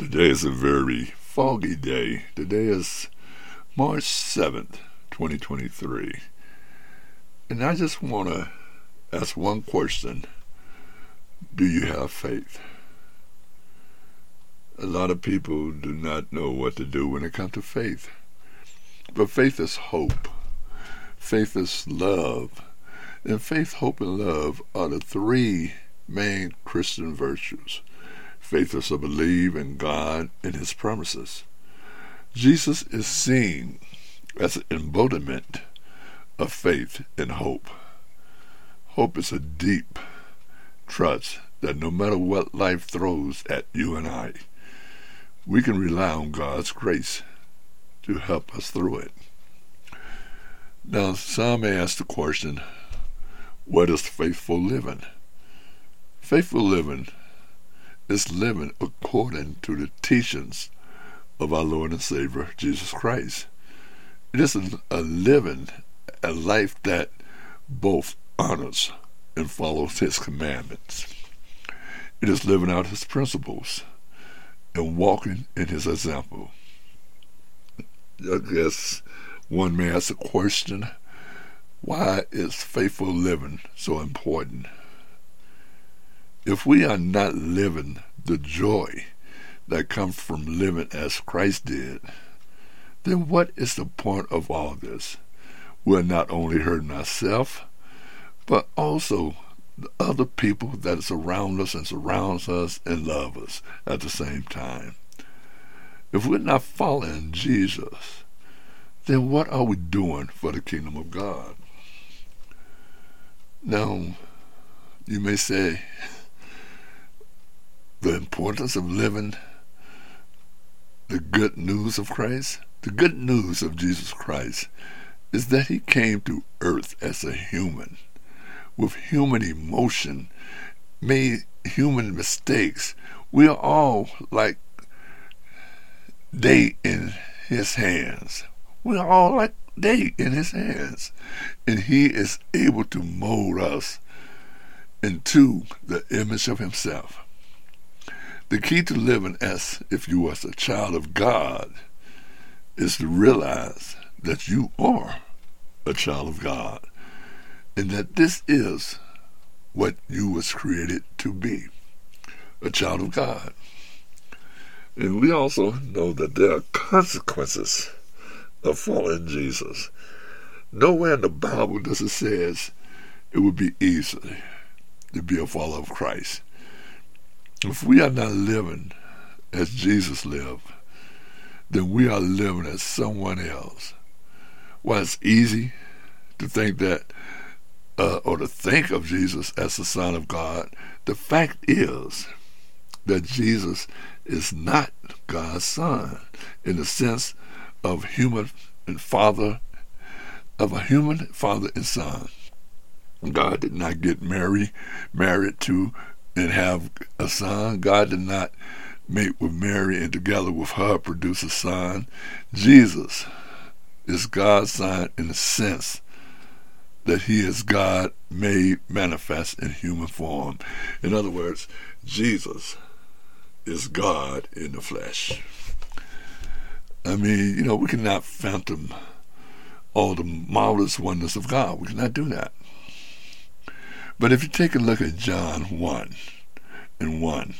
Today is a very foggy day. Today is March 7th, 2023. And I just want to ask one question Do you have faith? A lot of people do not know what to do when it comes to faith. But faith is hope, faith is love. And faith, hope, and love are the three main Christian virtues. Faith is to believe in God and His promises. Jesus is seen as an embodiment of faith and hope. Hope is a deep trust that no matter what life throws at you and I, we can rely on God's grace to help us through it. Now, some may ask the question, what is faithful living? Faithful living is living according to the teachings of our Lord and Savior, Jesus Christ. It is a, living, a life that both honors and follows His commandments. It is living out His principles and walking in His example. I guess one may ask a question why is faithful living so important? If we are not living the joy that comes from living as Christ did, then what is the point of all this? We're not only hurting ourselves, but also the other people that surround us and surrounds us and love us at the same time. If we're not following Jesus, then what are we doing for the kingdom of God? Now, you may say the importance of living the good news of Christ. The good news of Jesus Christ is that he came to earth as a human with human emotion, made human mistakes. We are all like they in his hands. We are all like they in his hands. And he is able to mold us into the image of himself. The key to living as if you was a child of God is to realize that you are a child of God and that this is what you was created to be a child of God. And we also know that there are consequences of following Jesus. Nowhere in the Bible does it says it would be easy to be a follower of Christ. If we are not living as Jesus lived, then we are living as someone else. While it's easy to think that uh, or to think of Jesus as the Son of God, the fact is that Jesus is not God's Son in the sense of human and father, of a human father and son. God did not get married, married to and have a son. God did not mate with Mary and together with her produce a son. Jesus is God's son in the sense that he is God made manifest in human form. In other words, Jesus is God in the flesh. I mean, you know, we cannot phantom all the marvelous wonders of God. We cannot do that. But if you take a look at John 1 and 1,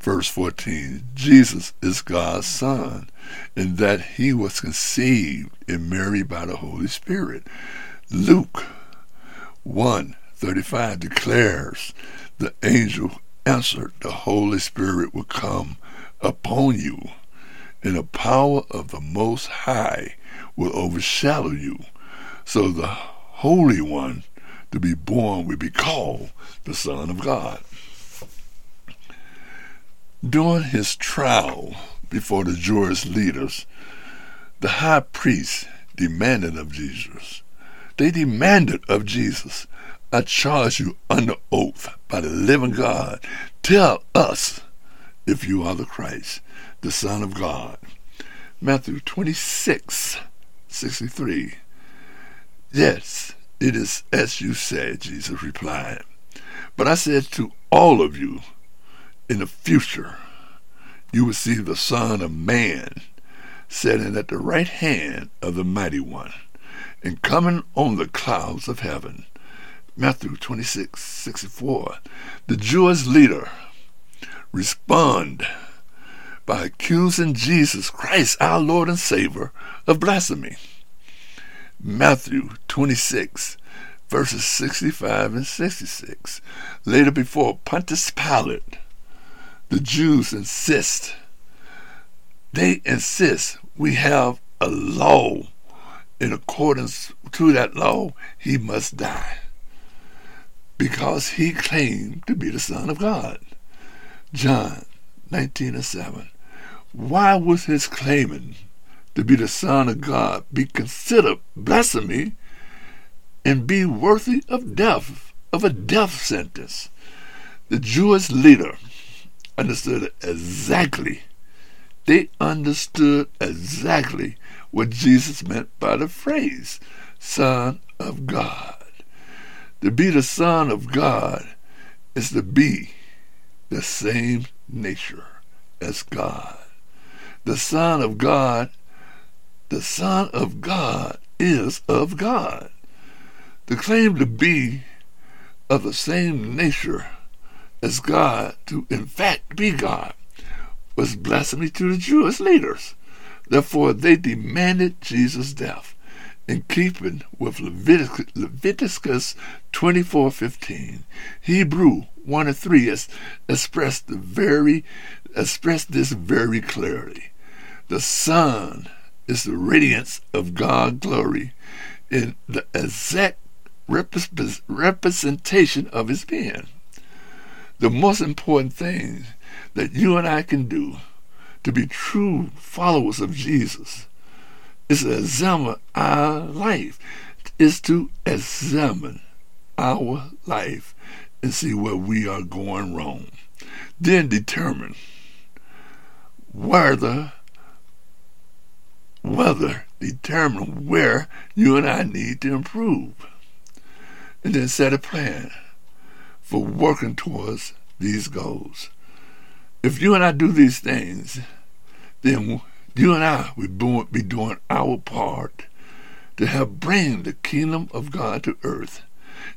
verse 14, Jesus is God's Son, in that he was conceived in Mary by the Holy Spirit. Luke 1:35 declares, The angel answered, The Holy Spirit will come upon you, and the power of the Most High will overshadow you. So the Holy One to be born will be called the Son of God. During his trial before the Jewish leaders, the high priest demanded of Jesus they demanded of Jesus, I charge you under oath by the living God, tell us if you are the Christ, the Son of God. Matthew 26, 63. Yes, it is as you said, Jesus replied. But I said to all of you, in the future, you will see the Son of Man sitting at the right hand of the Mighty One and coming on the clouds of heaven. Matthew 26, 64. The Jewish leader respond by accusing Jesus Christ, our Lord and Savior, of blasphemy. Matthew 26, verses 65 and 66. Later before Pontius Pilate, the Jews insist, they insist we have a law. In accordance to that law, he must die because he claimed to be the Son of God. John 19 and 7. Why was his claiming to be the Son of God be considered blasphemy and be worthy of death, of a death sentence? The Jewish leader understood exactly. They understood exactly what Jesus meant by the phrase, Son of God. To be the Son of God is to be the same nature as God. The Son of God, the Son of God is of God. The claim to be of the same nature as God, to in fact be God, was blasphemy to the Jewish leaders. Therefore, they demanded Jesus' death in keeping with Leviticus, Leviticus 24:15. Hebrew 1 and 3 has expressed the very expressed this very clearly. The Son is the radiance of God's glory in the exact representation of his being. The most important thing that you and I can do to be true followers of Jesus is to examine our life, is to examine our life and see where we are going wrong. Then determine whether whether determine where you and I need to improve. And then set a plan for working towards these goals. If you and I do these things, then you and I will be doing our part to help bring the kingdom of God to earth.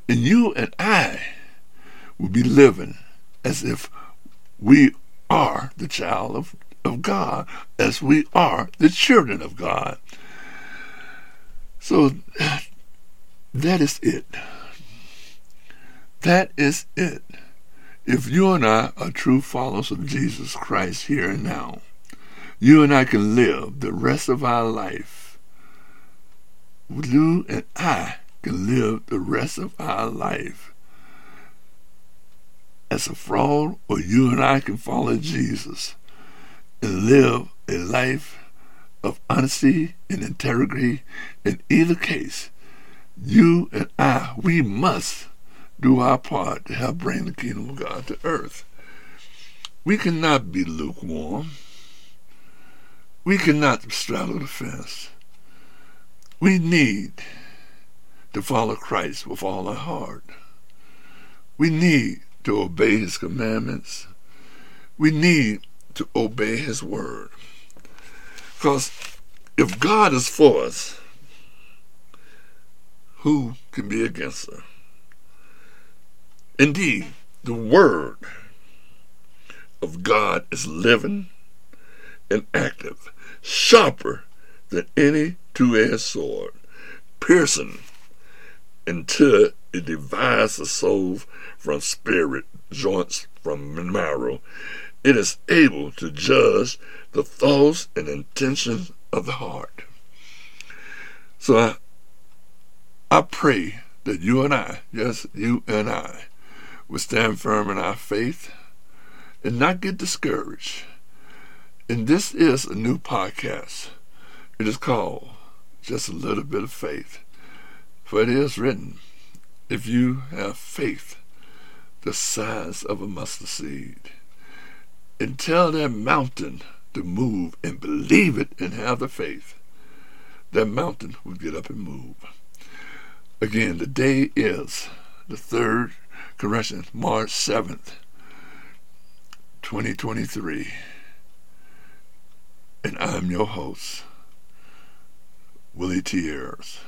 And you and I will be living as if we are the child of, of God, as we are the children of God. So that is it. That is it. If you and I are true followers of Jesus Christ here and now, you and I can live the rest of our life. You and I can live the rest of our life as a fraud, or you and I can follow Jesus and live a life of honesty and integrity. In either case, you and I, we must do our part to help bring the kingdom of God to earth. We cannot be lukewarm. We cannot straddle the fence. We need to follow Christ with all our heart. We need to obey his commandments. We need to obey his word. Because if God is for us, who can be against us? Indeed, the word of God is living and active, sharper than any two-edged sword, piercing until it divides the soul from spirit, joints from marrow. It is able to judge the thoughts and intentions of the heart. So I, I pray that you and I, yes, you and I, will stand firm in our faith and not get discouraged and this is a new podcast. It is called Just a Little Bit of Faith. For it is written, if you have faith the size of a mustard seed, and tell that mountain to move and believe it and have the faith, that mountain will get up and move. Again, the day is the third correction, March 7th, 2023. And I'm your host, Willie Tierres.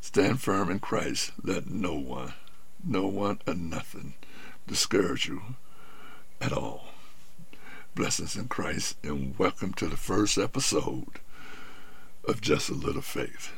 Stand firm in Christ. Let no one, no one or nothing discourage you at all. Blessings in Christ and welcome to the first episode of Just a Little Faith.